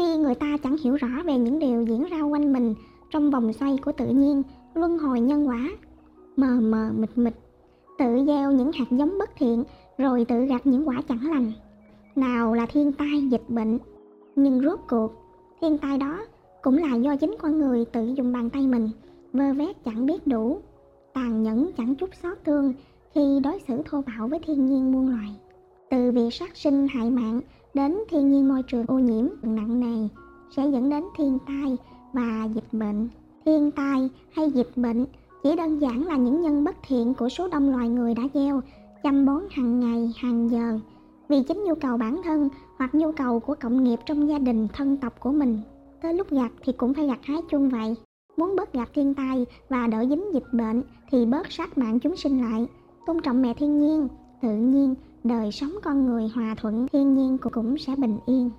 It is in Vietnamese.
khi người ta chẳng hiểu rõ về những điều diễn ra quanh mình trong vòng xoay của tự nhiên, luân hồi nhân quả. Mờ mờ mịt mịt, tự gieo những hạt giống bất thiện, rồi tự gặt những quả chẳng lành. Nào là thiên tai, dịch bệnh. Nhưng rốt cuộc, thiên tai đó cũng là do chính con người tự dùng bàn tay mình, vơ vét chẳng biết đủ, tàn nhẫn chẳng chút xót thương khi đối xử thô bạo với thiên nhiên muôn loài. Từ việc sát sinh hại mạng đến thiên nhiên môi trường ô nhiễm nặng nề sẽ dẫn đến thiên tai và dịch bệnh. Thiên tai hay dịch bệnh chỉ đơn giản là những nhân bất thiện của số đông loài người đã gieo, chăm bón hàng ngày, hàng giờ. Vì chính nhu cầu bản thân hoặc nhu cầu của cộng nghiệp trong gia đình, thân tộc của mình. Tới lúc gặt thì cũng phải gặt hái chung vậy. Muốn bớt gặp thiên tai và đỡ dính dịch bệnh thì bớt sát mạng chúng sinh lại. Tôn trọng mẹ thiên nhiên, tự nhiên đời sống con người hòa thuận thiên nhiên cũng sẽ bình yên.